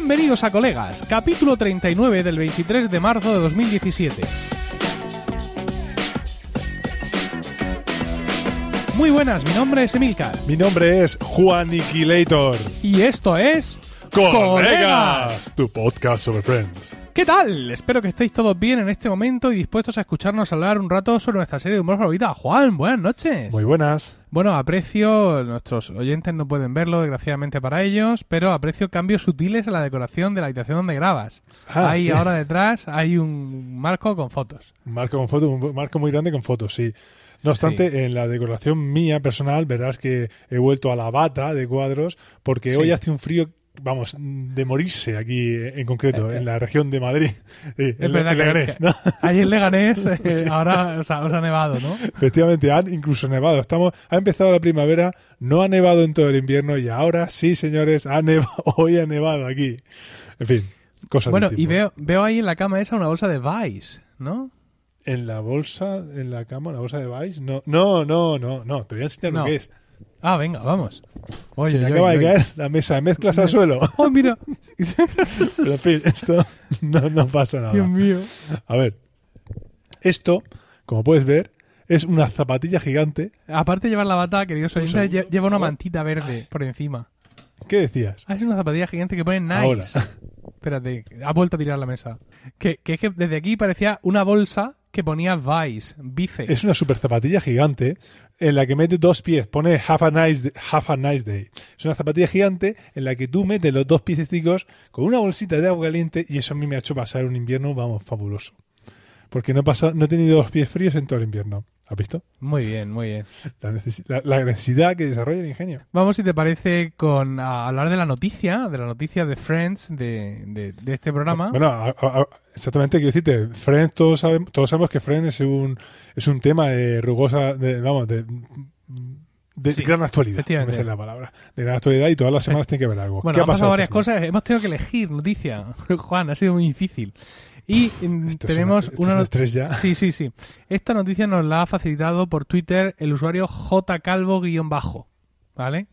Bienvenidos a Colegas, capítulo 39 del 23 de marzo de 2017. Muy buenas, mi nombre es Emilcar Mi nombre es Juaniquilator. y esto es ¡Colegas! Tu podcast sobre Friends. ¿Qué tal? Espero que estéis todos bien en este momento y dispuestos a escucharnos hablar un rato sobre nuestra serie de humor favorita. Juan, buenas noches. Muy buenas. Bueno, aprecio, nuestros oyentes no pueden verlo, desgraciadamente para ellos, pero aprecio cambios sutiles en la decoración de la habitación donde grabas. Ah, Ahí sí. ahora detrás hay un marco con fotos. Un marco con fotos, un marco muy grande con fotos, sí. No obstante, en la decoración mía personal verás que he vuelto a la bata de cuadros porque Sí. hoy hace un frío, vamos, de morirse aquí en concreto, Eh, en la región de Madrid. Sí, en, verdad en que- Leganés, ¿no? Ahí en Leganés eh, ahora os ha, os ha nevado, ¿no? Efectivamente, han incluso nevado. Estamos, ha empezado la primavera, no ha nevado en todo el invierno y ahora sí, señores, ha nevado, hoy ha nevado aquí. En fin, cosas Bueno, y veo, veo ahí en la cama esa una bolsa de Vice, ¿no? En la bolsa, en la cama, en la bolsa de Vice. No, no, no, no, no. Te voy a enseñar No. lo que es. Ah, venga, vamos. Oye, Se me oye, acaba oye. de caer la mesa de mezclas al suelo. Oh, mira. Pero en fin, esto no, no pasa nada. Dios mío. A ver, esto, como puedes ver, es una zapatilla gigante. Aparte de llevar la bata, queridos oyentes, lle- lleva una mantita verde por encima. ¿Qué decías? Ah, es una zapatilla gigante que pone nice. Ahora. Espérate, ha vuelto a tirar la mesa. Que, que es que desde aquí parecía una bolsa que ponía Vice, Vice. Es una super zapatilla gigante en la que mete dos pies. Pone have a nice, have a nice day. Es una zapatilla gigante en la que tú metes los dos piececicos con una bolsita de agua caliente y eso a mí me ha hecho pasar un invierno, vamos, fabuloso. Porque no he, pasado, no he tenido los pies fríos en todo el invierno. ¿Has visto? Muy bien, muy bien. La, necesi- la- la necesidad que desarrolla el ingenio. Vamos, si te parece, con a hablar de la noticia, de la noticia de Friends de, de- de este programa. Bueno, a- exactamente, quiero decirte, Friends, todos sabemos, todos sabemos que Friends es un, es un tema de rugosa, de, vamos, de, de Sí, gran actualidad. Esa es la palabra. De gran actualidad y todas las semanas tiene que haber algo. Bueno, ¿Qué ha pasado pasado varias cosas. Hemos tenido que elegir noticia. Juan, ha sido muy difícil. Y es tenemos una- una ya. Sí, sí, sí. Esta noticia nos la ha facilitado por Twitter el usuario jcalvo-bajo. ¿Vale?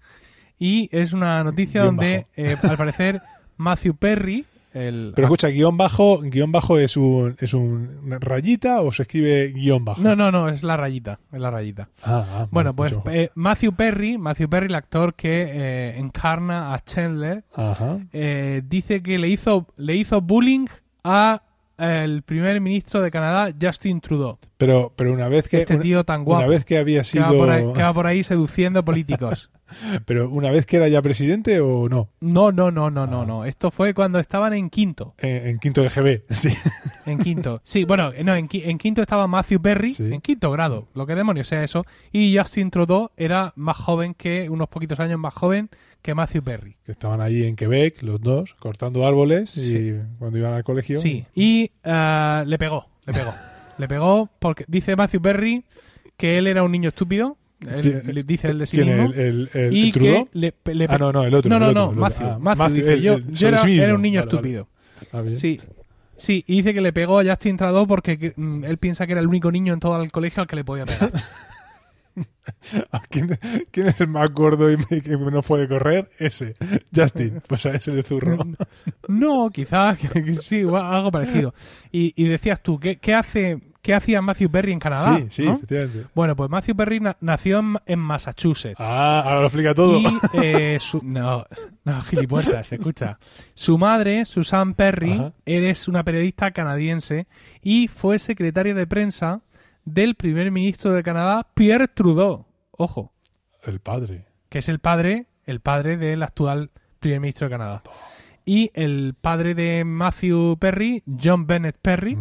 Y es una noticia Guión donde, eh, al parecer, Matthew Perry, el. Pero escucha, guion bajo, guion bajo es un, es un una rayita o se escribe guion bajo. no, no, no, es la rayita. Es la rayita. Ah, ah, Bueno, pues eh, Matthew Perry, Matthew Perry, el actor que eh, encarna a Chandler, Ajá. eh, dice que le hizo, le hizo bullying a el primer ministro de Canadá, Justin Trudeau. Pero, pero una vez que Este una, tío tan una guapo vez que había que, sido, va por ahí, que va por ahí seduciendo políticos. pero una vez que era ya presidente o no, No, no, no, no, no, Ah. no. Esto fue cuando estaban en quinto. en, en quinto de GB, sí. En quinto. Sí, bueno, no, en, qui- en quinto estaba Matthew Perry, Sí. en quinto grado, lo que demonios sea eso. Y Justin Trudeau era más joven que, unos poquitos años más joven que Matthew Perry. que estaban ahí en Quebec, los dos, cortando árboles Sí. y cuando iban al colegio. Sí, y ah, le pegó, le pegó. le pegó porque dice Matthew Perry que él era un niño estúpido. Él, ¿Quién- le dice él de sí mismo. ¿El, el, el, y el que le, le Ah, no, no, el otro. No, no, el no, el. Matthew. Ah, Matthew, Matthew, dice, el- yo, el- era, sí mismo. era un niño Vale, vale. estúpido. Ah. Sí. Sí, y dice que le pegó a Justin Trudeau porque que, mm, él piensa que era el único niño en todo el colegio al que le podía pegar. ¿Quién, quién es el más gordo y me- que no puede correr? Ese. Justin. Pues a ese le zurro. no, quizás, sí, algo parecido. Y, y decías tú, ¿qué, qué hace, ¿qué hacía Matthew Perry en Canadá? Sí, sí, ¿no? efectivamente. Bueno, pues Matthew Perry na- nació en, en Massachusetts. Ah, ahora lo explica todo. Y eh, su, no, no, gilipuertas, escucha. Su madre, Susan Perry, Ajá. eres una periodista canadiense y fue secretaria de prensa del primer ministro de Canadá, Pierre Trudeau. Ojo, El padre. que es el padre, el padre del actual primer ministro de Canadá. Y el padre de Matthew Perry, John Bennett Perry.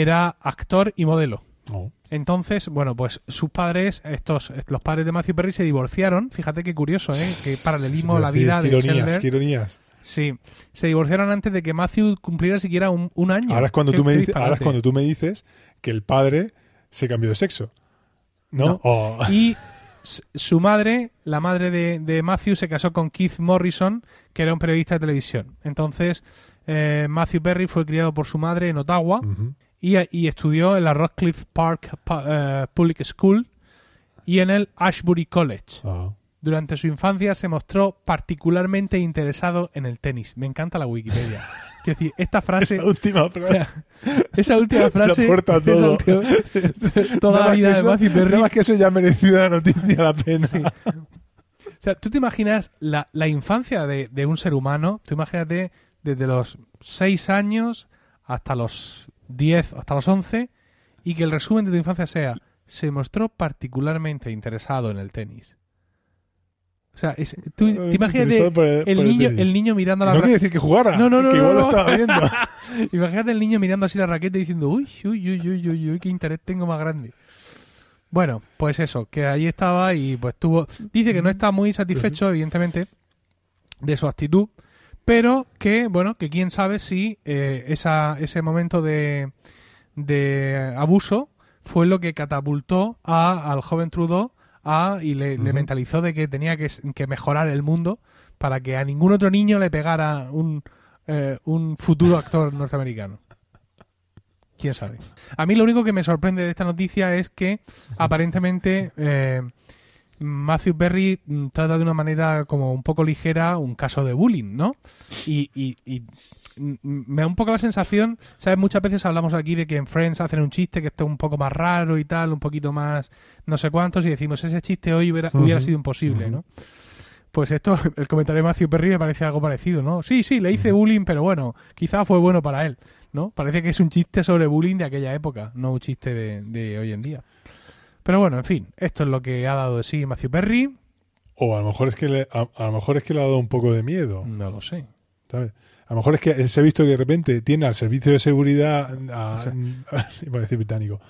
Era actor y modelo. Oh. Entonces, bueno, pues sus padres, estos, los padres de Matthew Perry se divorciaron. Fíjate qué curioso, ¿eh? Qué paralelismo la vida qué de ironías, qué ironías. Sí, se divorciaron antes de que Matthew cumpliera siquiera un, un año. Ahora es cuando tú me dices, ahora es cuando tú me dices que el padre se cambió de sexo. ¿No? No. Oh. Y su madre, la madre de, de Matthew, se casó con Keith Morrison, que era un periodista de televisión. Entonces, eh, Matthew Perry fue criado por su madre en Ottawa. Y, y estudió en la Rockcliffe Park Pa- eh, Public School y en el Ashbury College. Durante su infancia se mostró particularmente interesado en el tenis. Me encanta la Wikipedia. Quiero decir, esta frase... Esa última o frase. sea, esa última frase... esa todo. última- toda la vida de Matthew Perry Nada más que eso ya ha merecido la noticia la pena. Sí. O sea, tú te imaginas la, la infancia de, de un ser humano, tú imagínate desde los 6 años hasta los 10, hasta los 11, y que el resumen de tu infancia sea, se mostró particularmente interesado en el tenis. O sea, es- tú te imagínate Interesado por el- el por niño, el niño mirando Que la no ra- quiere decir que jugara. No, no, no, que igual no, lo no. estaba viendo. Imagínate el niño mirando así la raqueta y diciendo, uy, uy, uy, uy, uy, uy, qué interés tengo más grande. Bueno, pues eso, que ahí estaba y pues tuvo... Dice que no está muy satisfecho, evidentemente, de su actitud, pero que, bueno, que quién sabe si eh, esa, ese momento de, de abuso fue lo que catapultó a, al joven Trudeau a, y le, mentalizó de que tenía que, que mejorar el mundo para que a ningún otro niño le pegara un, eh, un futuro actor norteamericano. ¿Quién sabe? A mí lo único que me sorprende de esta noticia es que aparentemente eh, Matthew Perry mm, trata de una manera como un poco ligera un caso de bullying, ¿no? Y, y- y, me da un poco la sensación, ¿sabes? Muchas veces hablamos aquí de que en Friends hacen un chiste que está un poco más raro y tal, un poquito más no sé cuántos, y decimos, ese chiste hoy hubiera, hubiera sido imposible. ¿no? Pues esto, el comentario de Matthew Perry me parece algo parecido, ¿no? Sí, sí, le hice bullying, pero bueno, quizá fue bueno para él, ¿no? Parece que es un chiste sobre bullying de aquella época, no un chiste de, de hoy en día. Pero bueno, en fin, esto es lo que ha dado de sí Matthew Perry. O a lo mejor es que le, a, a lo mejor es que le ha dado un poco de miedo, No lo sé. ¿sabes? A lo mejor es que él se ha visto que de repente tiene al servicio de seguridad, a, O sea- iba a decir británico,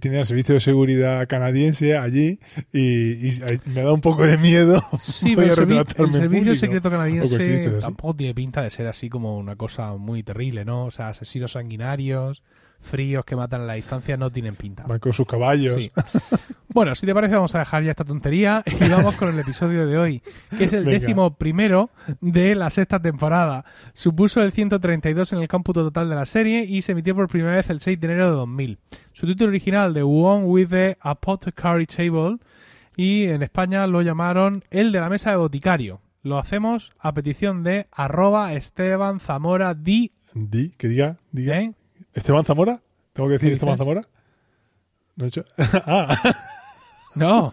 tiene al servicio de seguridad canadiense allí y, y me da un poco de miedo. Sí, Voy pero a el, servi- retratarme el servicio secreto canadiense tampoco tiene pinta de ser así como una cosa muy terrible, ¿no? O sea, asesinos sanguinarios, fríos que matan a la distancia no tienen pinta. Van con sus caballos. Sí. Bueno, si te parece, vamos a dejar ya esta tontería y vamos con el episodio de hoy, que es el Venga. décimo primero de la sexta temporada. Supuso el 132 en el cómputo total de la serie y se emitió por primera vez el 6 de enero de 2000. Su título original, The One with the Apothecary Table, y en España lo llamaron El de la Mesa de Boticario. Lo hacemos a petición de arroba Esteban Zamora Di. Di, que diga, diga. ¿eh? ¿Esteban Zamora? ¿Tengo que decir ¿Qué Esteban? Zamora? ¿No he hecho? ah, No.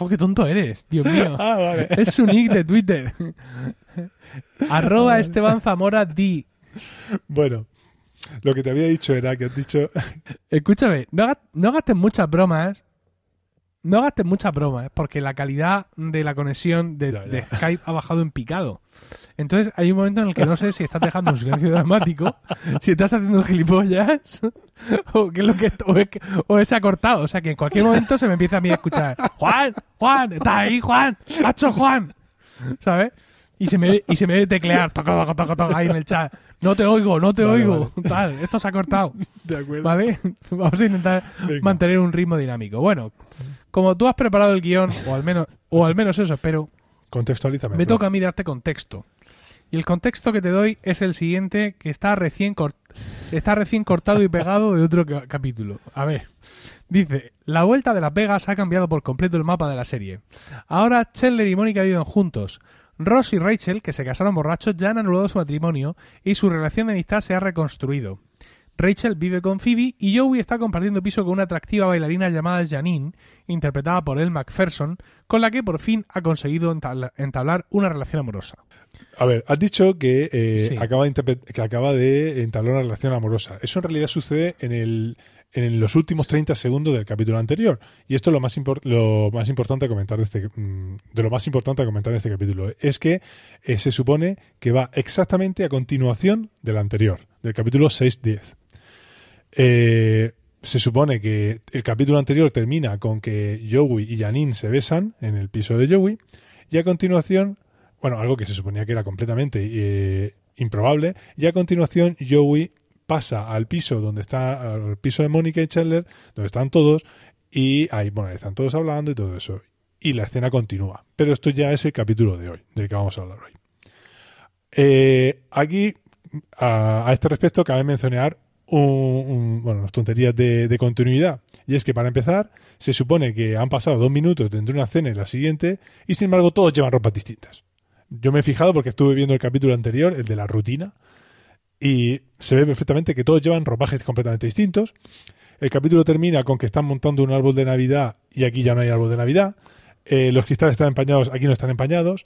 Oh, qué tonto eres, Dios mío. ah, vale. Es su nick de Twitter. Arroba Esteban Zamora Di. Bueno, lo que te había dicho era que has dicho Escúchame, no, hagas- no gastes muchas bromas. No gastes muchas bromas, porque la calidad de la conexión de, Ya, ya. de Skype ha bajado en picado. Entonces hay un momento en el que no sé si estás dejando un silencio dramático, si estás haciendo gilipollas, o qué es lo que o es, o se ha cortado. O sea que en cualquier momento se me empieza a mí a escuchar. Juan, Juan, estás ahí, Juan, macho Juan. ¿Sabes? Y se me y se me ve teclear, toco, toco, toco, toco, ahí en el chat. No te oigo, no te Vale, oigo. Tal, esto se ha cortado. de acuerdo. ¿Vale? Vamos a intentar Venga. mantener un ritmo dinámico. Bueno, como tú has preparado el guion, o al menos, o al menos eso espero, Contextualízame. me toca a mí darte contexto. Y el contexto que te doy es el siguiente, que está recién, cort- está recién cortado y pegado de otro ca- capítulo. A ver. Dice, la vuelta de Las Vegas ha cambiado por completo el mapa de la serie. Ahora Chandler y Mónica viven juntos. Ross y Rachel, que se casaron borrachos, ya han anulado su matrimonio y su relación de amistad se ha reconstruido. Rachel vive con Phoebe y Joey está compartiendo piso con una atractiva bailarina llamada Janine, interpretada por Elle Macpherson, con la que por fin ha conseguido entabla- entablar una relación amorosa. A ver, has dicho que, eh, Sí. acaba de que acaba de entablar una relación amorosa. Eso en realidad sucede en, el, en los últimos 30 segundos del capítulo anterior. Y esto es lo más, impor- lo más importante a comentar de este, mm, de lo más importante a comentar en este capítulo. Es que eh, se supone que va exactamente a continuación del anterior, del capítulo 6-10. Eh, se supone que el capítulo anterior termina con que Joey y Janine se besan en el piso de Joey. Y a continuación bueno, algo que se suponía que era completamente eh, improbable, y a continuación Joey pasa al piso donde está, al piso de Mónica y Chandler, donde están todos, y ahí, bueno, están todos hablando y todo eso. Y la escena continúa. Pero esto ya es el capítulo de hoy, del que vamos a hablar hoy. Eh, aquí, a, a este respecto, cabe mencionar un, bueno, unas tonterías de, de continuidad. Y es que para empezar, se supone que han pasado dos minutos entre una escena y la siguiente, y sin embargo todos llevan ropas distintas. Yo me he fijado porque estuve viendo el capítulo anterior, el de la rutina, y se ve perfectamente que todos llevan ropajes completamente distintos. El capítulo termina con que están montando un árbol de Navidad y aquí ya no hay árbol de Navidad. Eh, los cristales están empañados, aquí no están empañados.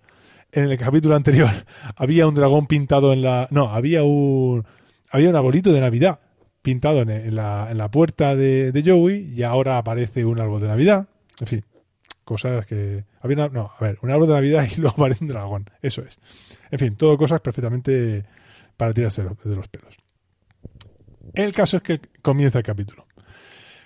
En el capítulo anterior había un dragón pintado en la... No, había un... Había un arbolito de Navidad pintado en, la, en la puerta de, de Joey y ahora aparece un árbol de Navidad. En fin, cosas que... Había una- no, a ver, un árbol de Navidad y luego aparece un dragón. Eso es. En fin, todo cosas perfectamente para tirarse de los pelos. El caso es que comienza el capítulo.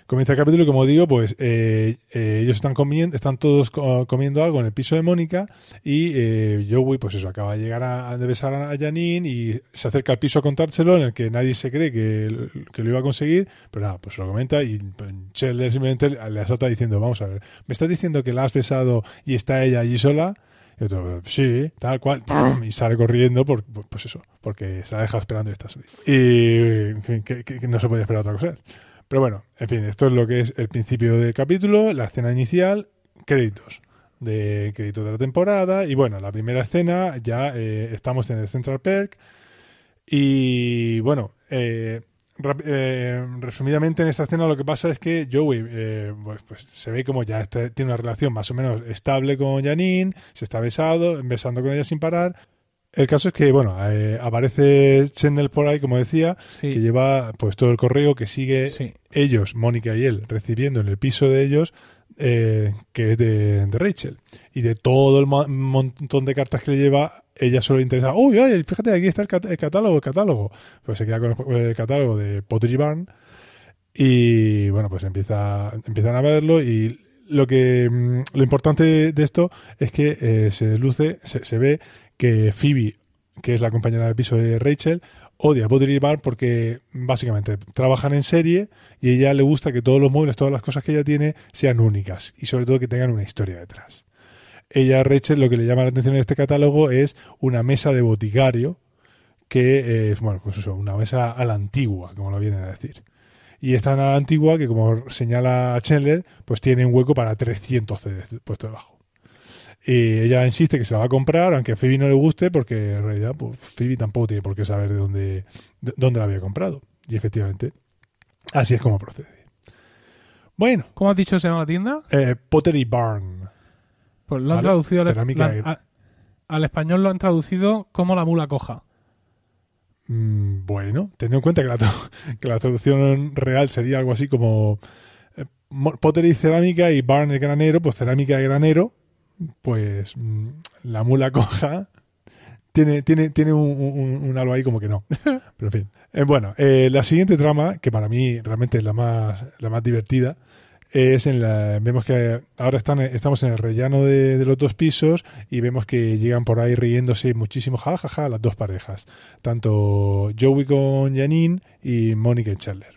Comienza el capítulo y como digo, pues eh, eh, ellos están comiendo, están todos co- comiendo algo en el piso de Mónica y eh, Joey, pues eso, acaba de llegar a, de besar a Janine y se acerca al piso a contárselo en el que nadie se cree que, que lo iba a conseguir, pero nada, pues lo comenta y pues, Chandler simplemente le asalta diciendo, vamos a ver, ¿me estás diciendo que la has besado y está ella allí sola? Y otro, sí, tal cual, y sale corriendo, por, pues eso, porque se la ha dejado esperando y está solita. Y que, que- que no se podía esperar otra cosa. Pero bueno, en fin, esto es lo que es el principio del capítulo, la escena inicial, créditos de créditos de la temporada y bueno, la primera escena ya eh, estamos en el Central Perk y bueno, eh, eh, resumidamente en esta escena lo que pasa es que Joey eh, pues, pues, se ve como ya está- tiene una relación más o menos estable con Janine, se está besado, besando con ella sin parar. El caso es que, bueno, eh, aparece Chandler por ahí, como decía, Sí. que lleva pues todo el correo que sigue Sí. ellos, Mónica y él, recibiendo en el piso de ellos, eh, que es de, de Rachel. Y de todo el mo- montón de cartas que le lleva, ella solo le interesa, uy, uy, fíjate, aquí está el, cat- el catálogo, el catálogo. Pues se queda con el, el catálogo de Pottery Barn y bueno, pues empieza, empiezan a verlo y lo que mm, lo importante de esto es que eh, se desluce, se, se ve que Phoebe, que es la compañera de piso de Rachel, odia a Pottery Barn porque básicamente trabajan en serie y ella le gusta que todos los muebles, todas las cosas que ella tiene sean únicas y sobre todo que tengan una historia detrás. Ella, Rachel, lo que le llama la atención en este catálogo es una mesa de boticario que es, bueno, pues eso, una mesa a la antigua, como lo vienen a decir. Y es tan a la antigua que, como señala Chandler, pues tiene un hueco para 300 CDs puesto debajo. Y ella insiste que se la va a comprar, aunque a Phoebe no le guste, porque en realidad pues, Phoebe tampoco tiene por qué saber de dónde, de dónde la había comprado. Y efectivamente, así es como procede. Bueno, ¿Cómo has dicho se llama la tienda? eh, Pottery Barn. Pues lo han Vale, traducido al, la- de- a- al español lo han traducido como la mula coja. Mm, bueno, teniendo en cuenta que la, tra- que la traducción real sería algo así como eh, pottery cerámica y barn el granero, pues cerámica y granero, pues mm, la mula coja tiene, tiene, tiene un, un- un algo ahí como que no. Pero en fin. Eh, bueno, eh, la siguiente trama, que para mí realmente es la más, la más divertida, es en la. Vemos que ahora están, estamos en el rellano de, de los dos pisos y vemos que llegan por ahí riéndose muchísimo, jajaja, las dos parejas. Tanto Joey con Janine y Mónica y Chandler.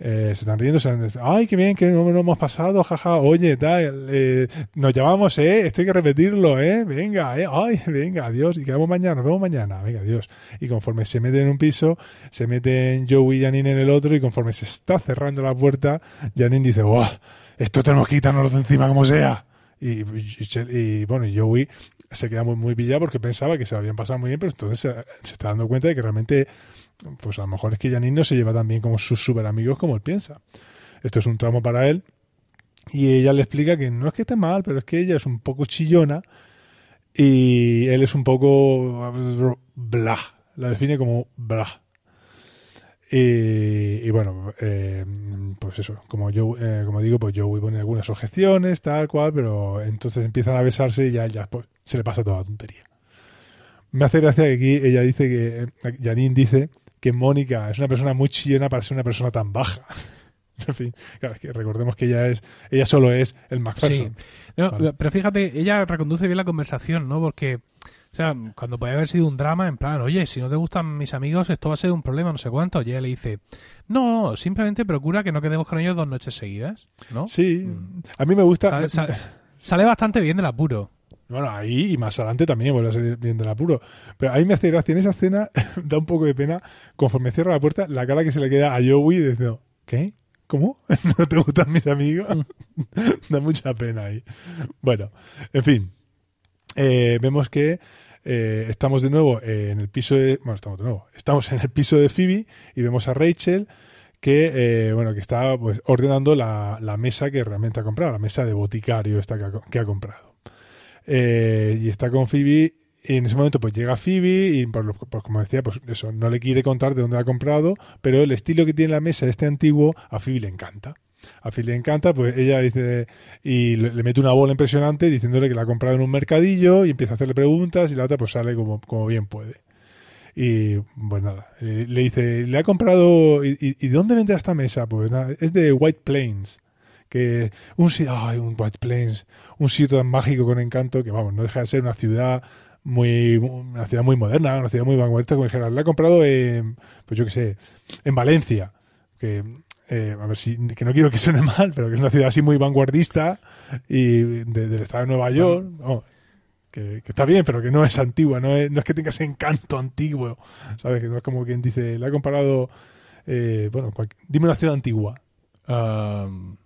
Eh, se están riendo, se están, ay, qué bien, que no hemos pasado, jaja, oye, tal, eh, nos llamamos, eh, esto hay que repetirlo, eh, venga, eh, ay, venga, adiós, y quedamos mañana, nos vemos mañana, venga, adiós. Y conforme se meten en un piso, se meten Joey y Janine en el otro, y conforme se está cerrando la puerta, Janine dice, ¡buah! Esto tenemos que quitarnos de encima como sea. Y, y- y, bueno, Joey se queda muy, muy pillado porque pensaba que se habían pasado muy bien, pero entonces se está dando cuenta de que realmente, pues a lo mejor es que Janine no se lleva tan bien como sus super amigos como él piensa. Esto es un tramo para él. Y ella le explica que no es que esté mal, pero es que ella es un poco chillona y él es un poco bla. La define como bla. Y, y bueno, eh, pues eso, como yo eh, como digo, pues Joey pone algunas objeciones, tal cual, pero entonces empiezan a besarse y ya, ya pues, se le pasa toda la tontería. Me hace gracia que aquí ella dice que, eh, Janine dice que Mónica es una persona muy chillona para ser una persona tan baja. en fin, claro, es que recordemos que ella es, ella solo es el MacPherson. Sí. No, Vale. Pero fíjate, ella reconduce bien la conversación, ¿no? Porque, o sea, cuando puede haber sido un drama, en plan, oye, si no te gustan mis amigos, esto va a ser un problema, no sé cuánto. Y ella le dice, no, simplemente procura que no quedemos con ellos dos noches seguidas, ¿no? Sí, Mm. a mí me gusta. Sale, sale- sale bastante bien del apuro. Bueno, ahí y más adelante también vuelve a salir bien del apuro. Pero a mí me hace gracia en esa escena, da un poco de pena, conforme cierra la puerta, la cara que se le queda a Joey diciendo, ¿qué? ¿Cómo? ¿No te gustan mis amigos? da mucha pena ahí. Bueno, en fin. Eh, vemos que eh, estamos de nuevo en el piso de... Bueno, estamos de nuevo. Estamos en el piso de Phoebe y vemos a Rachel que eh, bueno que está pues ordenando la, la, mesa que realmente ha comprado, la mesa de boticario esta que ha, que ha comprado. Eh, y está con Phoebe y en ese momento pues llega Phoebe y pues, como decía pues eso no le quiere contar de dónde ha comprado pero el estilo que tiene la mesa este antiguo a Phoebe le encanta a Phoebe le encanta pues ella dice y le, mete una bola impresionante diciéndole que la ha comprado en un mercadillo y empieza a hacerle preguntas y la otra pues sale como, como bien puede y pues nada, eh, le dice, le ha comprado, ¿y, y de dónde vende esta mesa? Pues nada, es de White Plains. Que un, ay, un White Plains, un sitio tan mágico con encanto que vamos, no deja de ser una ciudad muy una ciudad muy moderna, una ciudad muy vanguardista, como dijera, le ha comprado en, pues yo qué sé, en Valencia, que eh, a ver si que no quiero que suene mal, pero que es una ciudad así muy vanguardista y de, del estado de Nueva York, oh, que, que, está bien, pero que no es antigua, no es, no es que tenga ese encanto antiguo, ¿sabes? Que no es como quien dice, le ha comparado, eh, bueno, cual, dime una ciudad antigua. Um,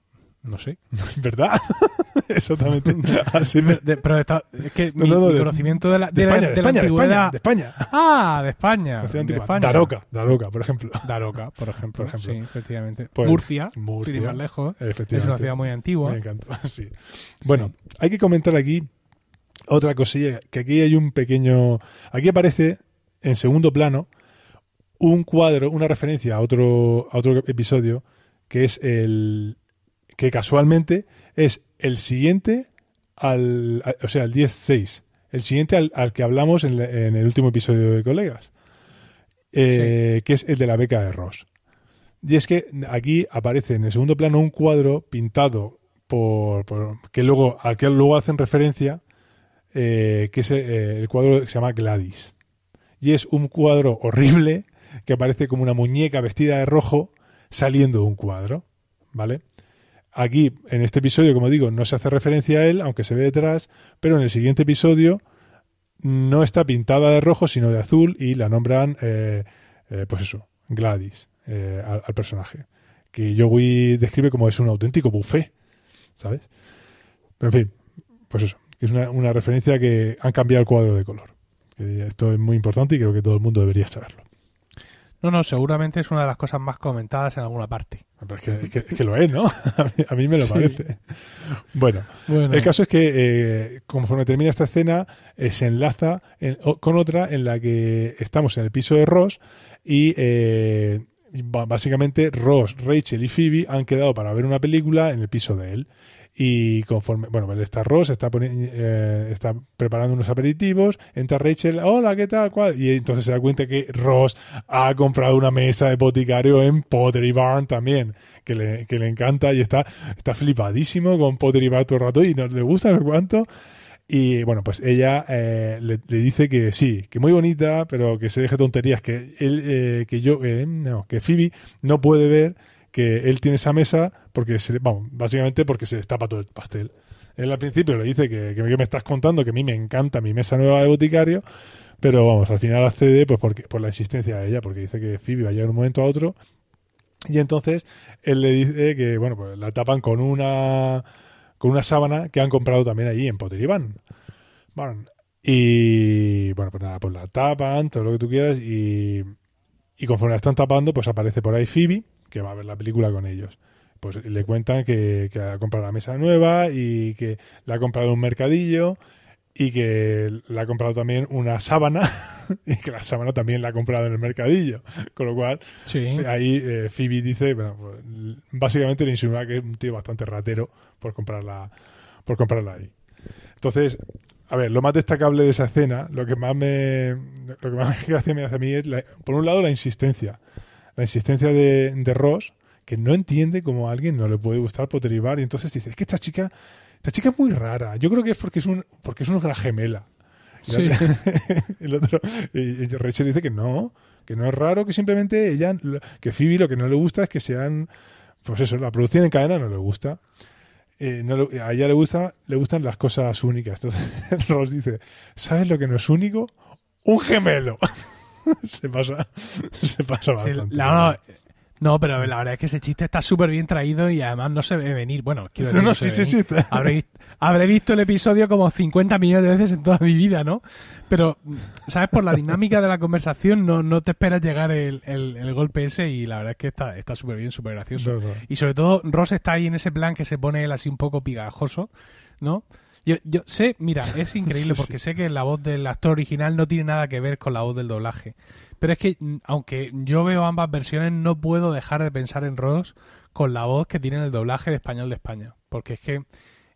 no sé. ¿Verdad? Exactamente. Así me... de, pero está, es que no, mi, no, mi, conocimiento de la, de, de España, la, de, España, la antigüedad... de España, Ah, de España. De de España. Daroca, Daroca, por ejemplo. Daroca, por ejemplo. Por ejemplo. Sí, efectivamente. Pues, Murcia, Murcia, sin ir más lejos. Efectivamente. Es una ciudad muy antigua. Me encanta, sí. Bueno, sí. hay que comentar aquí otra cosilla, que aquí hay un pequeño... Aquí aparece, en segundo plano, un cuadro, una referencia a otro, a otro episodio, que es el... que casualmente es el siguiente al... o sea, el 10-6. El siguiente al, al, que hablamos en, en, el último episodio de Colegas. Eh, sí. Que es el de la beca de Ross. Y es que aquí aparece en el segundo plano un cuadro pintado por, por que luego al que luego hacen referencia eh, que es eh, el cuadro que se llama Gladys. Y es un cuadro horrible que aparece como una muñeca vestida de rojo saliendo de un cuadro. ¿Vale? Aquí, en este episodio, como digo, no se hace referencia a él, aunque se ve detrás, pero en el siguiente episodio no está pintada de rojo, sino de azul, y la nombran, eh, pues eso, Gladys, al, al, personaje. Que Joey describe como es un auténtico buffet, ¿sabes? Pero en fin, pues eso que es una, referencia que han cambiado el cuadro de color. Esto es muy importante y creo que todo el mundo debería saberlo. No, no, seguramente es una de las cosas más comentadas en alguna parte. Pero es, que, es, que, es que, lo es, ¿no? A mí, a mí me lo sí. parece. Bueno, bueno, el caso es que eh, conforme termina esta escena, eh, se enlaza en, con otra en la que estamos en el piso de Ross y eh, básicamente Ross, Rachel y Phoebe han quedado para ver una película en el piso de él y conforme, bueno, está Ross, está, eh, está preparando unos aperitivos, entra Rachel, hola, ¿qué tal? ¿Cuál? Y entonces se da cuenta que Ross ha comprado una mesa de boticario en Pottery Barn también, que le, que le encanta y está, está flipadísimo con Pottery Barn todo el rato y no le gusta no sé cuánto. Y bueno, pues ella eh, le, le, dice que sí, que muy bonita, pero que se deje tonterías, que él, eh, que yo, eh, no, que Phoebe no puede ver que él tiene esa mesa porque se, vamos, básicamente porque se destapa todo el pastel. Él al principio le dice que, que, me estás contando que a mí me encanta mi mesa nueva de boticario, pero vamos, al final accede pues porque, por la insistencia de ella, porque dice que Phoebe va a llegar un momento a otro. Y entonces él le dice que, bueno, pues la tapan con una con una sábana que han comprado también allí en Potterivan. Bueno, y bueno, pues nada, pues la tapan, todo lo que tú quieras, y, y conforme la están tapando, pues aparece por ahí Phoebe, que va a ver la película con ellos. Pues le cuentan que, que ha comprado la mesa nueva y que la ha comprado en un mercadillo y que le ha comprado también una sábana y que la sábana también la ha comprado en el mercadillo. Con lo cual, sí. ahí eh, Phoebe dice, bueno, pues, básicamente le insinúa que es un tío bastante ratero por comprarla, por comprarla ahí. Entonces, a ver, lo más destacable de esa escena, lo que más me, lo que más gracia me hace a mí es, la, por un lado, la insistencia la insistencia de, de, Ross, que no entiende cómo a alguien no le puede gustar Pottery Bar, y entonces dice, es que esta chica, esta chica es muy rara. Yo creo que es porque es un, porque es una gemela. Sí. el otro, y, Rachel dice que no, que no es raro, que simplemente ella, que Phoebe lo que no le gusta es que sean, pues eso, la producción en cadena no le gusta. eh, no le- a ella le gusta, le gustan las cosas únicas. Entonces Ross dice, ¿sabes lo que no es único? Un gemelo. se pasa, se pasa Sí, bastante. la- no, no, pero la verdad es que ese chiste está súper bien traído y además no se ve venir. Bueno, quiero decir, no, no sí, sí, sí. Habré, vis- habré visto el episodio como 50 millones de veces en toda mi vida, ¿no? Pero, ¿sabes? Por la dinámica de la conversación no, no te esperas llegar el, el- el golpe ese y la verdad es que está está súper bien, súper gracioso. No. Y sobre todo, Ross está ahí en ese plan que se pone él así un poco pigajoso, ¿no? Yo, yo sé, mira, es increíble porque sé que la voz del actor original no tiene nada que ver con la voz del doblaje. Pero es que, mm, aunque yo veo ambas versiones, no puedo dejar de pensar en Ross con la voz que tiene en el doblaje de español de España. Porque es que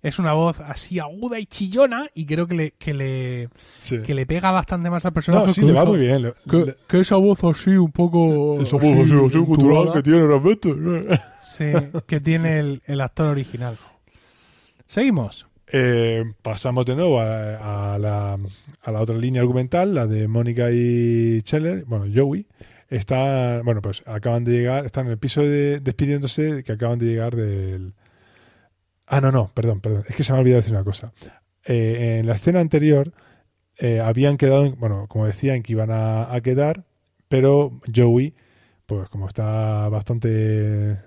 es una voz así aguda y chillona y creo que le, que le, Sí. que le pega bastante más al personaje. No, sí, que le va muy bien. le- Que, le- que esa voz así un poco... Esa así, voz así, así cultural que tiene realmente. Sí, que tiene el, el actor original. Seguimos. Eh, pasamos de nuevo a, a la, a la otra línea argumental, la de Mónica y Scheller, bueno, Joey. Está, bueno, pues acaban de llegar, están en el piso de, despidiéndose que acaban de llegar del... Ah, no, no, perdón, perdón, es que se me ha olvidado decir una cosa. Eh, en la escena anterior eh, habían quedado, en- bueno, como decía, en que iban a, a quedar, pero Joey, pues como está bastante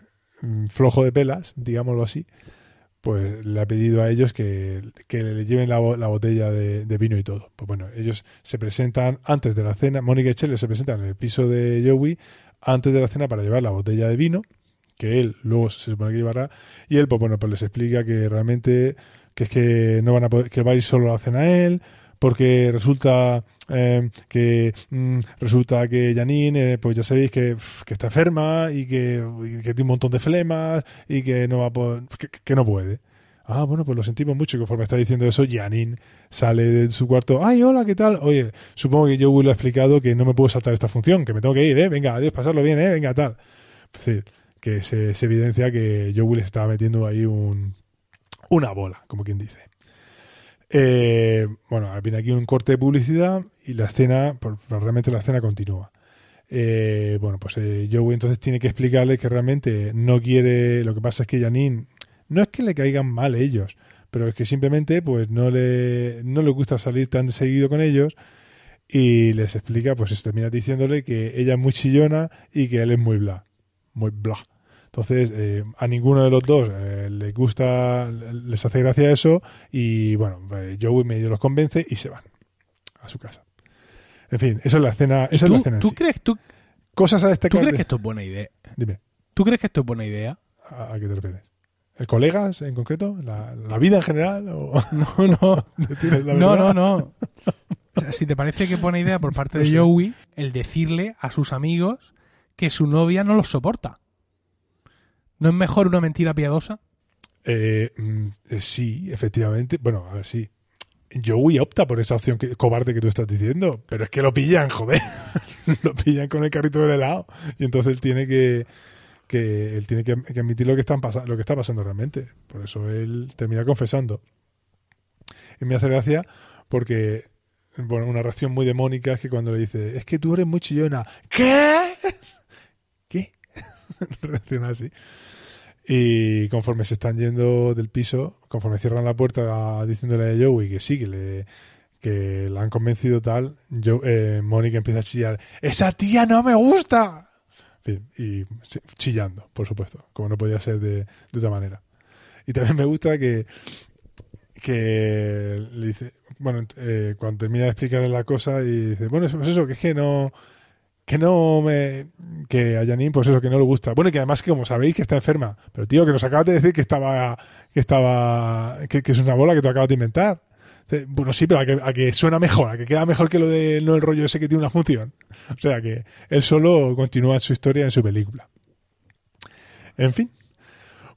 mm, flojo de pelas, digámoslo así, pues le ha pedido a ellos que, que le lleven la, la botella de, de vino y todo. Pues bueno, ellos se presentan antes de la cena, Mónica y Chelle se presentan en el piso de Joey antes de la cena para llevar la botella de vino, que él luego se supone que llevará, y él, pues bueno, pues les explica que realmente que es que no van a poder, que va a ir solo a la cena él, porque resulta eh, que mm, resulta que Janine, eh, pues ya sabéis que, que está enferma y que, tiene un montón de flemas y que no va a poder, que, no puede. Ah, bueno, pues lo sentimos mucho. Y conforme está diciendo eso, Janine sale de su cuarto. Ay, hola, ¿qué tal? Oye, supongo que Joey le ha explicado que no me puedo saltar esta función, que me tengo que ir, ¿eh? Venga, adiós, pasarlo bien, ¿eh? Venga, tal. Es decir, que se, evidencia que Joey le estaba metiendo ahí un, una bola, como quien dice. Eh, bueno, viene aquí un corte de publicidad y la escena, realmente la escena continúa. Eh, bueno, pues eh, Joey entonces tiene que explicarle que realmente no quiere. Lo que pasa es que Janine no es que le caigan mal ellos, pero es que simplemente pues no le, no le gusta salir tan seguido con ellos y les explica, pues termina diciéndole que ella es muy chillona y que él es muy bla, muy bla. Entonces, eh, a ninguno de los dos eh, les gusta, les hace gracia eso y bueno, eh, Joey medio los convence y se van a su casa. En fin, eso es la escena, esa es ¿Tú, la escena en tú sí. crees, tú, Cosas a tú destacar. crees de- que esto es buena idea? Dime, ¿Tú crees que esto es buena idea? ¿a, a qué te refieres? ¿El colegas en concreto? ¿La, la vida en general? ¿O No, no. la No, no, no. O sea, si te parece que buena idea por parte de. Joey el decirle a sus amigos que su novia no los soporta. ¿No es mejor una mentira piadosa? Eh, mm, eh, sí, efectivamente. Bueno, a ver, sí. Joey opta por esa opción que, cobarde que tú estás diciendo, pero es que lo pillan, joder. lo pillan con el carrito del helado. Y entonces él tiene que, que él tiene que, admitir lo que, están lo que está pasando realmente. Por eso él termina confesando. Y me hace gracia porque, bueno, una reacción muy demónica es que cuando le dice, es que tú eres muy chillona. ¿Qué? ¿Qué? Reacciona así. Y conforme se están yendo del piso, conforme cierran la puerta diciéndole a Joey que sí, que le, que la han convencido tal, yo, eh, Mónica empieza a chillar, ¡Esa tía no me gusta! Y chillando, por supuesto, como no podía ser de, de otra manera. Y también me gusta que, que le dice, bueno, eh, cuando termina de explicarle la cosa y dice, bueno, pues eso, que es que no, que no me que a Janine pues eso que no le gusta. Bueno y que además que como sabéis que está enferma. Pero tío que nos acabas de decir que estaba que estaba que, que es una bola que tú acabas de inventar. Bueno sí pero a que, a que suena mejor a que queda mejor que lo de no el rollo ese que tiene una función. O sea que él solo continúa su historia en su película. En fin.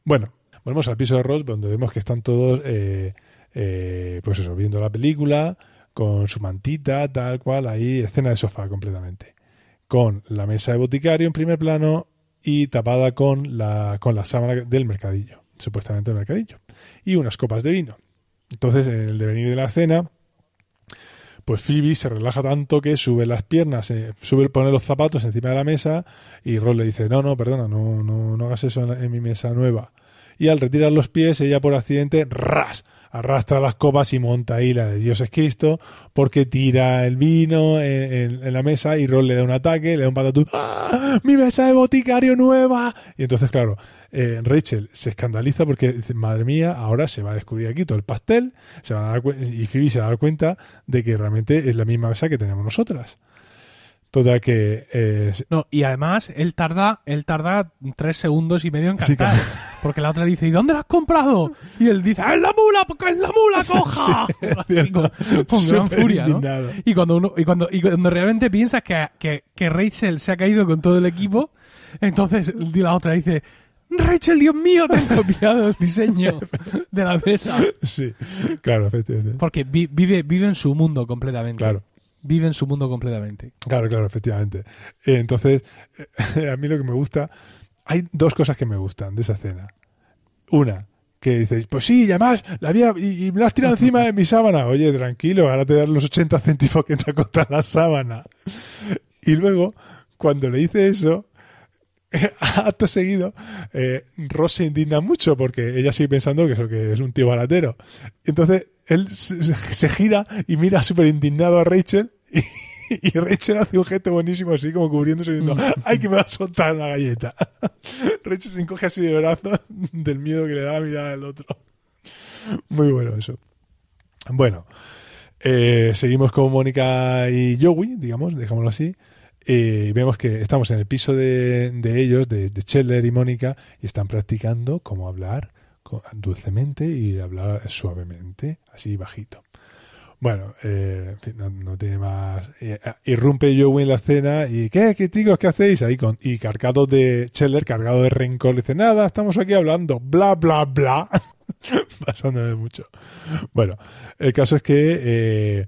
Bueno volvemos al piso de Ross donde vemos que están todos eh, eh, pues eso viendo la película con su mantita tal cual ahí escena de sofá completamente con la mesa de boticario en primer plano y tapada con la, con la sábana del mercadillo, supuestamente del mercadillo, y unas copas de vino. Entonces, en el devenir de la cena, pues Phoebe se relaja tanto que sube las piernas, eh, sube, pone los zapatos encima de la mesa y Ross le dice, no, no, perdona, no, no, no hagas eso en, en mi mesa nueva. y al retirar los pies ella por accidente ras arrastra las copas y monta ahí la de Dios es Cristo porque tira el vino en, en- en la mesa y Ron le da un ataque, le da un patatú ¡Ah! ¡Mi mesa de boticario nueva! Y entonces, claro, eh, Rachel se escandaliza porque dice, madre mía, ahora se va a descubrir aquí todo el pastel se van a dar y Phoebe se va a dar cuenta de que realmente es la misma mesa que tenemos nosotras. Toda que eh, No, y además él tarda, él tarda tres segundos y medio en Sí, cantar. Porque la otra dice, ¿y dónde la has comprado? Y él dice, ¡es la mula! ¡Porque es la mula coja! Así cierto. con, con gran furia, ¿no? Y cuando uno, y cuando, y cuando realmente piensas que, que, que Rachel se ha caído con todo el equipo, entonces la otra dice, Rachel, Dios mío, te han copiado el diseño de la mesa. sí, claro, efectivamente. Porque vi- vive, vive en su mundo completamente. Claro. Vive en su mundo completamente. Claro, claro, efectivamente. Eh, Entonces, a mí lo que me gusta, hay dos cosas que me gustan de esa escena. Una, que dices, pues sí, y además la había, y, me la has tirado encima de mi sábana. Oye, tranquilo, ahora te dan los 80 céntimos que te costado la sábana. Y luego, cuando le dice eso, acto seguido, eh, Ross se indigna mucho porque ella sigue pensando que, eso, que es un tío baratero. Entonces él se, se gira y mira súper indignado a Rachel y, y Rachel hace un gesto buenísimo así como cubriéndose diciendo ¡ay que me va a soltar una galleta! Rachel se encoge así de brazos del miedo que le da la mirada del otro. Muy bueno eso. Bueno, eh, seguimos con Mónica y Joey, digamos, dejámoslo así. Eh, y vemos que estamos en el piso de, de ellos, de, de y Mónica, y están practicando cómo hablar dulcemente y hablar suavemente, así bajito. Bueno, eh, no, tiene más. Eh, irrumpe Joey en la escena y ¿qué, qué chicos, qué hacéis? Ahí con, y cargado de Chandler, cargado de rencor, dice nada, estamos aquí hablando, bla, bla, bla. Pasándome mucho. Bueno, el caso es que, eh,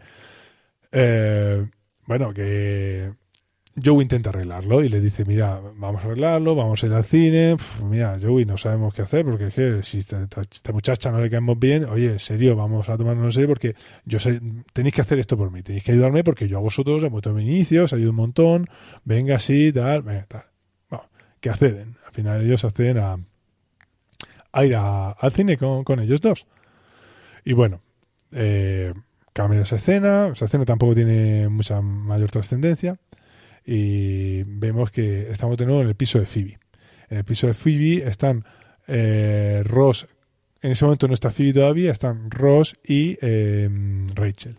eh, bueno, que Joey intenta arreglarlo y le dice, mira, vamos a arreglarlo, vamos a ir al cine. Mira, Joey, no sabemos qué hacer porque es que si esta, esta- muchacha no le caemos bien, oye, en serio, vamos a tomarnos en serio porque yo sé, tenéis que hacer esto por mí, tenéis que ayudarme porque yo a vosotros, a vuestro inicio, os ayudo un montón, venga así, tal, venga, tal. Bueno, que acceden. Al final ellos acceden a, a ir a- al cine con, con ellos dos. Y bueno, eh, cambia esa escena. Esa escena tampoco tiene mucha mayor trascendencia. Y vemos que estamos de nuevo en el piso de Phoebe. En el piso de Phoebe están eh, Ross. En ese momento no está Phoebe todavía, están Ross y eh, Rachel.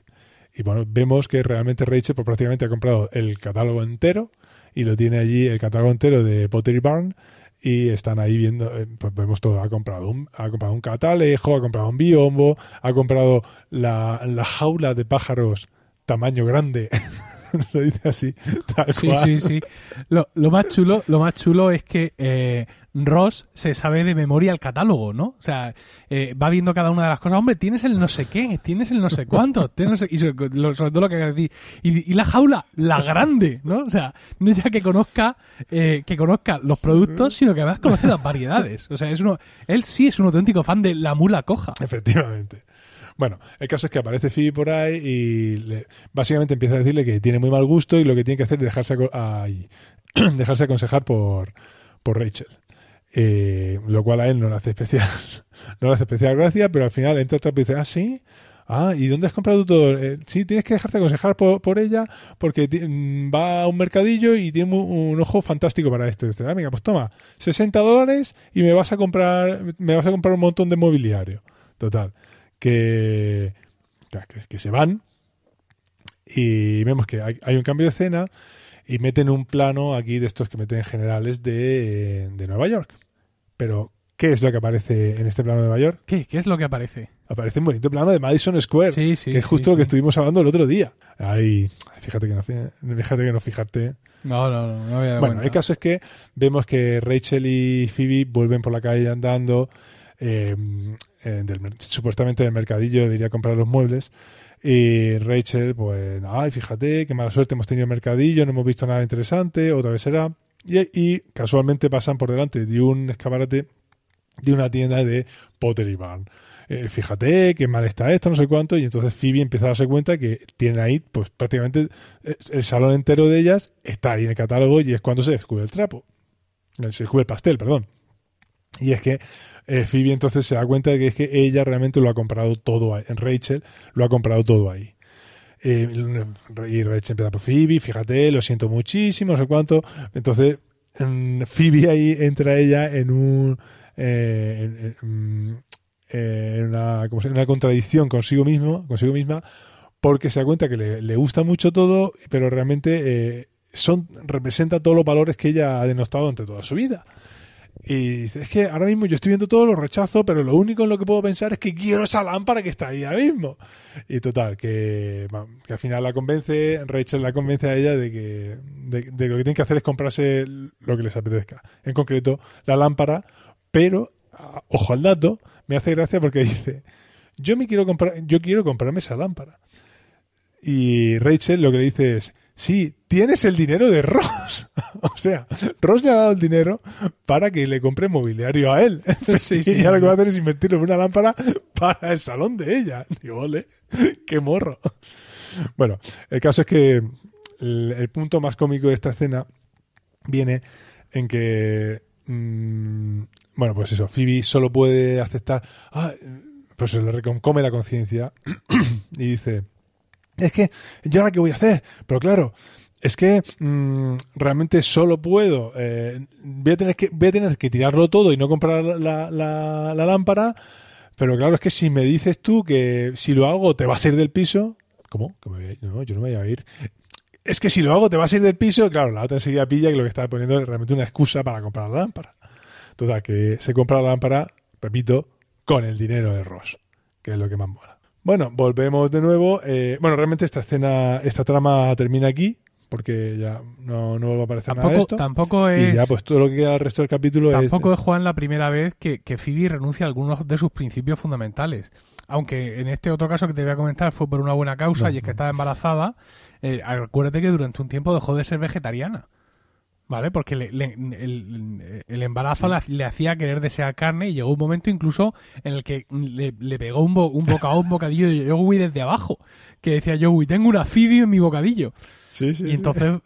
Y bueno, vemos que realmente Rachel pues, prácticamente ha comprado el catálogo entero y lo tiene allí, el catálogo entero de Pottery Barn. Y están ahí viendo, eh, pues vemos todo. Ha comprado un, ha comprado un catalejo, ha comprado un biombo, ha comprado la, la jaula de pájaros tamaño grande. lo dice así, tal Sí, cual. sí, sí. Lo, lo más chulo, lo más chulo es que eh, Ross se sabe de memoria el catálogo, ¿no? O sea, eh, va viendo cada una de las cosas. Hombre, tienes el no sé qué, tienes el no sé cuánto, tienes no sé- y sobre, lo- sobre todo lo que decir. Y, y la jaula, la grande, ¿no? O sea, no ya que conozca, eh, que conozca los productos, sino que además conoce las variedades. O sea, es uno, él sí es un auténtico fan de la mula coja. Efectivamente. Bueno, el caso es que aparece Phoebe por ahí y le- básicamente empieza a decirle que tiene muy mal gusto y lo que tiene que hacer es dejarse, dejarse aconsejar por, por Rachel. Eh, lo cual a él no le hace especial no le hace especial gracia, pero al final entra otra y dice, ah, sí, ah, ¿y dónde has comprado todo? Eh, sí, tienes que dejarte aconsejar por, por ella porque mm, va a un mercadillo y tiene un, un ojo fantástico para esto. Dice, ah, venga, pues toma, 60 dólares y me vas a comprar, me vas a comprar un montón de mobiliario. Total que, que, que se van y vemos que hay, hay un cambio de escena y meten un plano aquí de estos que meten generales de, de Nueva York. Pero, ¿qué es lo que aparece en este plano de Nueva York? ¿Qué? ¿Qué es lo que aparece? Aparece un bonito plano de Madison Square, Sí, sí. que es sí, justo lo que estuvimos hablando el otro día. Ahí, fíjate que no, fíjate que no fijarte. No, no, no, no voy a dar Bueno, cuenta. el caso es que vemos que Rachel y Phoebe vuelven por la calle andando, eh, eh, supuestamente del mercadillo, debería comprar los muebles. Y Rachel, pues, ay, fíjate, qué mala suerte hemos tenido en el mercadillo, no hemos visto nada interesante, otra vez será. Y, y casualmente pasan por delante de un escaparate de una tienda de Pottery Barn. Eh, fíjate qué mal está esto, no sé cuánto, y entonces Phoebe empieza a darse cuenta que tiene ahí, pues prácticamente eh, el salón entero de ellas está ahí en el catálogo y es cuando se descubre el trapo. Eh, Se descubre el pastel, perdón. Y es que eh, Phoebe entonces se da cuenta de que es que ella realmente lo ha comprado todo ahí. Rachel lo ha comprado todo ahí. Eh, y Rachel empieza por Phoebe, fíjate, lo siento muchísimo, no sé cuánto. Entonces, en Phoebe ahí entra ella en un. eh, en, en- en una, contradicción consigo mismo, consigo misma, porque se da cuenta que le, le gusta mucho todo, pero realmente eh, son representa todos los valores que ella ha denostado ante toda su vida. Y dice, es que ahora mismo yo estoy viendo todo, lo rechazo, pero lo único en lo que puedo pensar es que quiero esa lámpara que está ahí ahora mismo. Y total, que, al final la convence, Rachel la convence a ella de que, de, lo que tienen que hacer es comprarse lo que les apetezca. En concreto, la lámpara, pero, ojo al dato, me hace gracia porque dice, yo me quiero comprar, yo quiero comprarme esa lámpara. Y Rachel lo que le dice es, sí, tienes el dinero de Ross. o sea, Ross le ha dado el dinero para que le compre mobiliario a él. Sí, y sí, ella lo que va a hacer es invertirlo en una lámpara para el salón de ella. Digo, ole, qué morro. Bueno, el caso es que el, el punto más cómico de esta escena viene en que, mm, bueno, pues eso, Phoebe solo puede aceptar, ah, pues se le reconcome la conciencia y dice, es que yo ahora qué voy a hacer, pero claro, es que mm, realmente solo puedo, eh, voy, a tener que, voy a tener que tirarlo todo y no comprar la, lámpara, pero claro, es que si me dices tú que si lo hago te vas a ir del piso, ¿cómo? ¿Que me voy a ir? No, yo no me voy a ir. Es que si lo hago te vas a ir del piso, claro, la otra enseguida pilla que lo que estaba poniendo es realmente una excusa para comprar la lámpara. Total, que se compra la lámpara, repito, con el dinero de Ross, que es lo que más mola. Bueno, volvemos de nuevo. eh, bueno, realmente esta escena, esta trama termina aquí, porque ya no, no vuelve a aparecer nada de Tampoco, esto. tampoco es. Y ya, pues todo lo que queda del resto del capítulo Tampoco es. es Juan la primera vez que, que Phoebe renuncia a algunos de sus principios fundamentales. Aunque en este otro caso que te voy a comentar fue por una buena causa No, y es que estaba embarazada, eh, acuérdate que durante un tiempo dejó de ser vegetariana. ¿Vale? Porque le- le- el, el embarazo le, le hacía querer desear carne y llegó un momento incluso en el que le, le pegó un, bo- un bocado, un bocadillo de Joey desde abajo. Que decía Joey, tengo una Phoebe en mi bocadillo. Sí, sí, Y entonces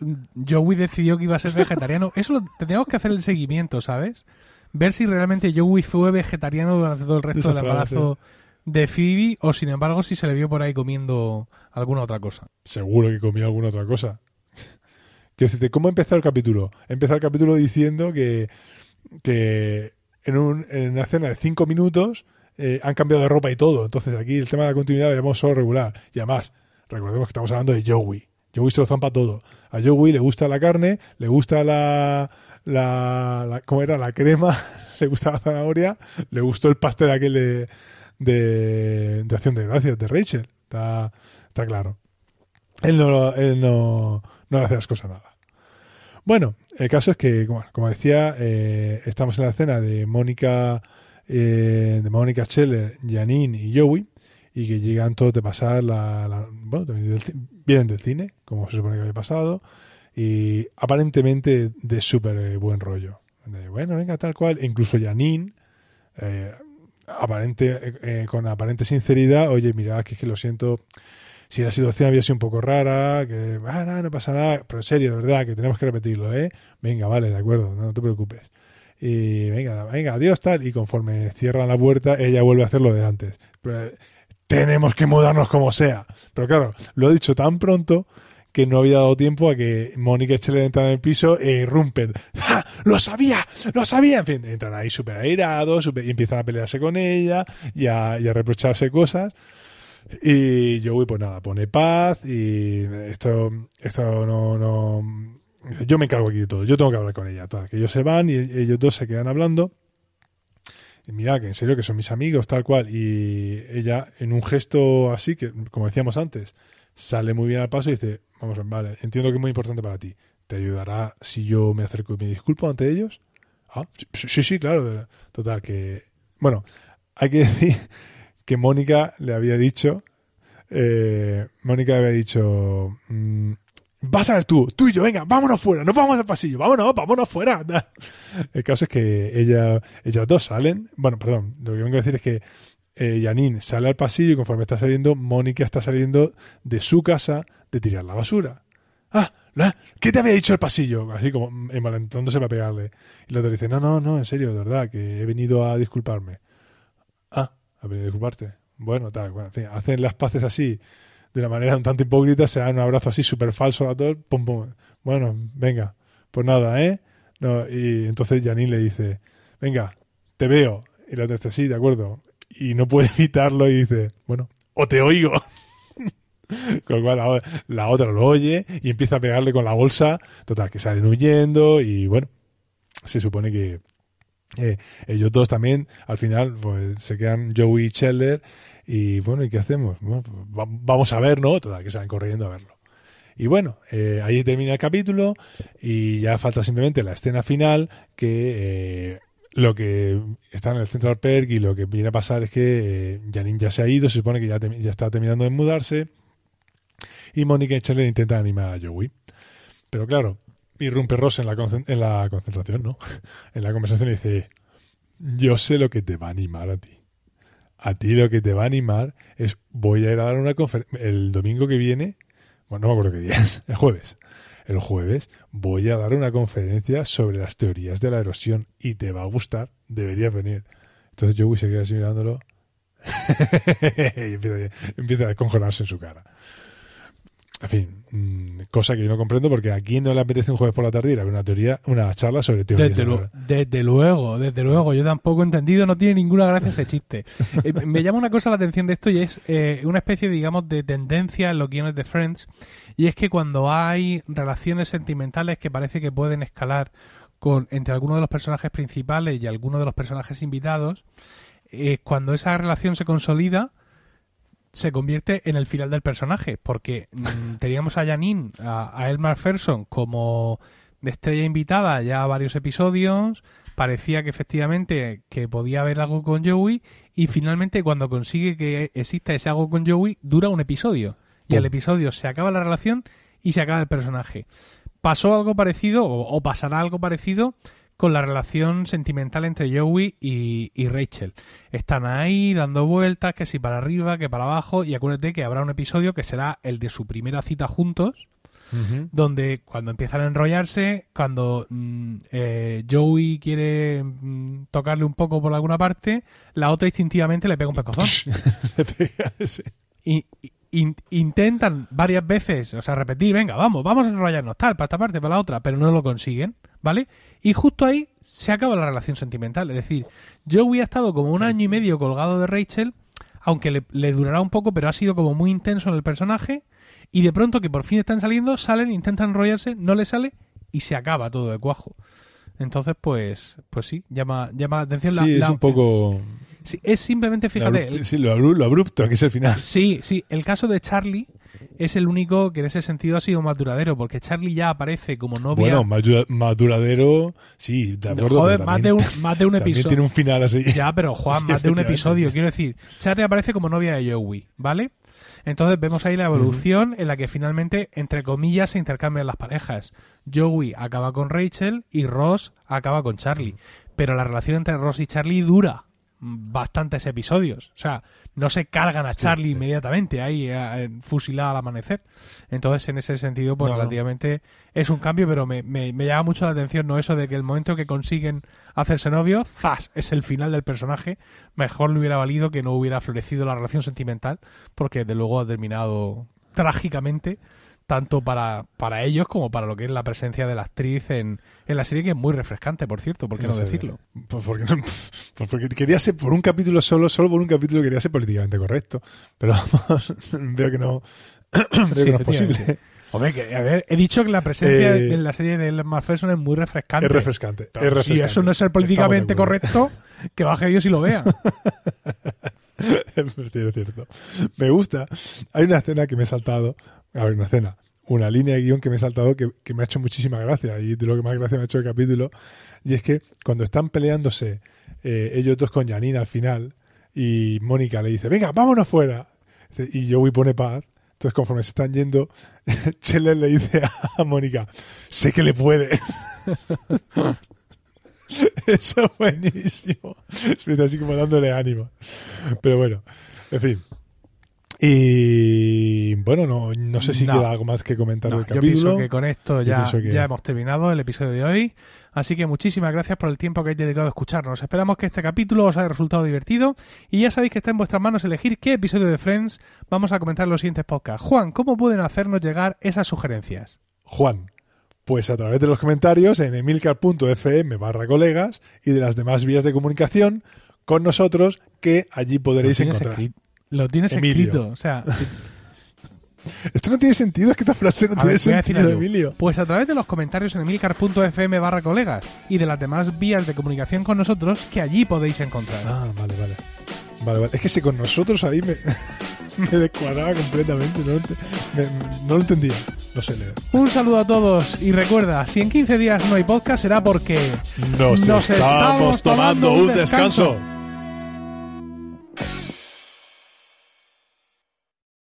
Joey decidió que iba a ser vegetariano. Eso lo tendríamos que hacer el seguimiento, ¿sabes? Ver si realmente Joey fue vegetariano durante todo el resto del embarazo de Phoebe o sin embargo si se le vio por ahí comiendo alguna otra cosa. Seguro que comió alguna otra cosa. Quiero decirte, ¿cómo empezó el capítulo? Empezó el capítulo diciendo que, que en, un, en una escena de cinco minutos eh, han cambiado de ropa y todo. Entonces aquí el tema de la continuidad lo llamamos solo regular. Y además, recordemos que estamos hablando de Joey. Joey se lo zampa todo. A Joey le gusta la carne, le gusta la, la, la- ¿cómo era? La crema, le gusta la zanahoria, le gustó el pastel aquel de, de, de Acción de Gracias de Rachel. Está, está claro. Él no, él no, no le hace las cosas nada. Bueno, el caso es que, como, decía, eh, estamos en la escena de Mónica, eh, de Mónica Scheller, Janine y Joey, y que llegan todos de pasar la, la- bueno, del vienen del cine, como se supone que había pasado, y aparentemente de súper eh, buen rollo. De, bueno, venga, tal cual, incluso Janine, eh, aparente, eh, eh, con aparente sinceridad, oye, mira, que es que lo siento, si la situación había sido un poco rara, que ah, no, no pasa nada, pero en serio, de verdad, que tenemos que repetirlo, ¿eh? Venga, vale, de acuerdo, no, te preocupes. Y venga, venga, adiós, tal. Y conforme cierran la puerta, ella vuelve a hacer lo de antes. Pero, tenemos que mudarnos como sea. Pero claro, lo ha dicho tan pronto que no había dado tiempo a que Mónica Scheller entran en el piso e irrumpen. ¡Ja! ¡Lo sabía! ¡Lo sabía! En fin, entran ahí súper airados y empiezan a pelearse con ella y a, reprocharse cosas. Y Joey, pues nada, pone paz y esto, esto no, no. Yo me encargo aquí de todo, yo tengo que hablar con ella. Que ellos se van y ellos dos se quedan hablando. Mira, que en serio, que son mis amigos, tal cual. Y ella, en un gesto así, que como decíamos antes, sale muy bien al paso y dice: Vamos, vale, entiendo que es muy importante para ti. ¿Te ayudará si yo me acerco y me disculpo ante ellos? Ah, sí, sí, sí, claro. Total, que. Bueno, hay que decir que Mónica le había dicho, eh, Mónica le había dicho, mm, vas a ver tú, tú y yo, venga, vámonos fuera, nos vamos al pasillo, vámonos, vámonos fuera. El caso es que ella, ellas dos salen, bueno, perdón, lo que vengo a decir es que eh, Janine sale al pasillo y conforme está saliendo, Mónica está saliendo de su casa de tirar la basura. Ah, "¿Ah? ¿qué te había dicho el pasillo? Así como envalentándose para pegarle. Y el otro dice, no, no, no, en serio, de verdad, que he venido a disculparme. Ah, ¿ha venido a disculparte? Bueno, tal, bueno, en fin, hacen las paces así, de una manera un tanto hipócrita, se dan un abrazo así súper falso a todos, pum, pum. Bueno, venga, pues nada, ¿eh? No, y entonces Janine le dice, venga, te veo. Y otro dice, sí, de acuerdo. Y no puede evitarlo y dice, bueno, o te oigo. con lo cual la, la otra lo oye y empieza a pegarle con la bolsa. Total, que salen huyendo y bueno, se supone que eh, ellos dos también, al final, pues se quedan Joey y Scheller y bueno, ¿y qué hacemos? Bueno, va- vamos a ver, ¿no? Total, que salen corriendo a verlo. Y bueno, eh, ahí termina el capítulo y ya falta simplemente la escena final que eh, lo que está en el Central Perk y lo que viene a pasar es que eh, Janine ya se ha ido, se supone que ya, está terminando de mudarse y Mónica y Chandler intentan animar a Joey. Pero claro, irrumpe Ross en la, en la concentración, ¿no? En la conversación y dice, yo sé lo que te va a animar a ti. A ti lo que te va a animar es voy a ir a dar una conferencia el domingo que viene, bueno, no me acuerdo qué día es, el jueves. El jueves voy a dar una conferencia sobre las teorías de la erosión y te va a gustar, deberías venir. Entonces Joey se queda así mirándolo y empieza, empieza a descongelarse en su cara. En fin, mm, cosa que yo no comprendo porque a quién no le apetece un jueves por la tarde ir a ver una teoría, una charla sobre Desde, lu- desde luego, desde luego. Yo tampoco he entendido, no tiene ninguna gracia ese chiste. Eh, me llama una cosa la atención de esto y es eh, una especie, digamos, de tendencia en los guiones de Friends. Y es que cuando hay relaciones sentimentales que parece que pueden escalar con entre algunos de los personajes principales y algunos de los personajes invitados, eh, cuando esa relación se consolida, se convierte en el final del personaje, porque mm, teníamos a Janine, a, a Elmar Ferson como de estrella invitada ya a varios episodios, parecía que efectivamente que podía haber algo con Joey y finalmente cuando consigue que exista ese algo con Joey dura un episodio. Y el episodio se acaba la relación y se acaba el personaje. Pasó algo parecido o, o pasará algo parecido con la relación sentimental entre Joey y, y Rachel. Están ahí dando vueltas, que si para arriba, que para abajo, y acuérdate que habrá un episodio que será el de su primera cita juntos, donde cuando empiezan a enrollarse, cuando mm, eh, Joey quiere mm, tocarle un poco por alguna parte, la otra instintivamente le pega un pescozón. Le pega ese. Y, y- in- intentan varias veces, o sea, repetir, venga, vamos, vamos a enrollarnos, tal, para esta parte, para la otra, pero no lo consiguen, ¿vale? Y justo ahí se acaba la relación sentimental. Es decir, Joey ha estado como un año y medio colgado de Rachel, aunque le, le durará un poco, pero ha sido como muy intenso en el personaje, y de pronto que por fin están saliendo, salen, intentan enrollarse, no le sale, y se acaba todo de cuajo. Entonces, pues, pues sí, llama, llama la atención la, Sí, es la- un poco. Sí, es simplemente, fíjate, abrupto- sí, lo, abru- lo abrupto, que es el final. Sí, sí. El caso de Charlie es el único que en ese sentido ha sido más duradero, porque Charlie ya aparece como novia. Bueno, más, dura- más duradero, sí, de acuerdo. joder, pero más de un, más de un episodio. tiene un final así. Ya, pero Juan, Sí, más de un episodio. Quiero decir, Charlie aparece como novia de Joey, ¿vale? Entonces vemos ahí la evolución en la que finalmente, entre comillas, se intercambian las parejas. Joey acaba con Rachel y Ross acaba con Charlie. Pero la relación entre Ross y Charlie dura bastantes episodios. O sea, no se cargan a Charlie sí. inmediatamente ahí eh, fusilada al amanecer. Entonces, en ese sentido, pues No, no. relativamente es un cambio, pero me, me, me llama mucho la atención no eso de que el momento que consiguen hacerse novios, ¡zas! es el final del personaje. Mejor le hubiera valido que no hubiera florecido la relación sentimental, porque de luego ha terminado trágicamente, tanto para, para ellos como para lo que es la presencia de la actriz en, en la serie, que es muy refrescante, por cierto, ¿por qué no decirlo? Pues porque, no- pues porque quería ser, por un capítulo solo, solo por un capítulo quería ser políticamente correcto. Pero vamos, veo que no, veo Sí, que no es posible. Hombre, que, a ver, he dicho que la presencia Eh, en la serie de Ellen McPherson es muy refrescante. Es refrescante. Pero es refrescante. Si eso no es ser políticamente correcto, que baje Dios y lo vea. es cierto, es cierto. Me gusta. Hay una escena que me he saltado. A ver, una escena. Una línea de guion que me he saltado que, que me ha hecho muchísima gracia. Y de lo que más gracia me ha hecho el capítulo. Y es que cuando están peleándose eh, ellos dos con Janine al final. Y Mónica le dice: Venga, vámonos fuera. Y Joey pone paz. Entonces, conforme se están yendo, Cheller le dice a Mónica: Sé que le puede. Eso es buenísimo. Es así como dándole ánimo. Pero bueno, en fin. Y bueno, no, no sé si No. queda algo más que comentar No, del yo capítulo. pienso que con esto Yo ya, que- ya hemos terminado el episodio de hoy. Así que muchísimas gracias por el tiempo que habéis dedicado a escucharnos. Esperamos que este capítulo os haya resultado divertido y ya sabéis que está en vuestras manos elegir qué episodio de Friends vamos a comentar en los siguientes podcasts. Juan, ¿cómo pueden hacernos llegar esas sugerencias? Juan, pues a través de los comentarios en emilcar.fm barra colegas y de las demás vías de comunicación con nosotros que allí podréis encontrar. Lo tienes Emilio. escrito. O sea, Esto no tiene sentido, es que esta frase no A tiene ver, sentido, algo. Emilio. Pues a través de los comentarios en emilcar.fm barra colegas y de las demás vías de comunicación con nosotros que allí podéis encontrar. Ah, vale, vale. Vale, vale. Es que si con nosotros ahí me, me descuadraba completamente. Me- no lo entendía. No sé leer. Un saludo a todos y recuerda, si en 15 días no hay podcast será porque Nos, Nos estamos tomando un descanso.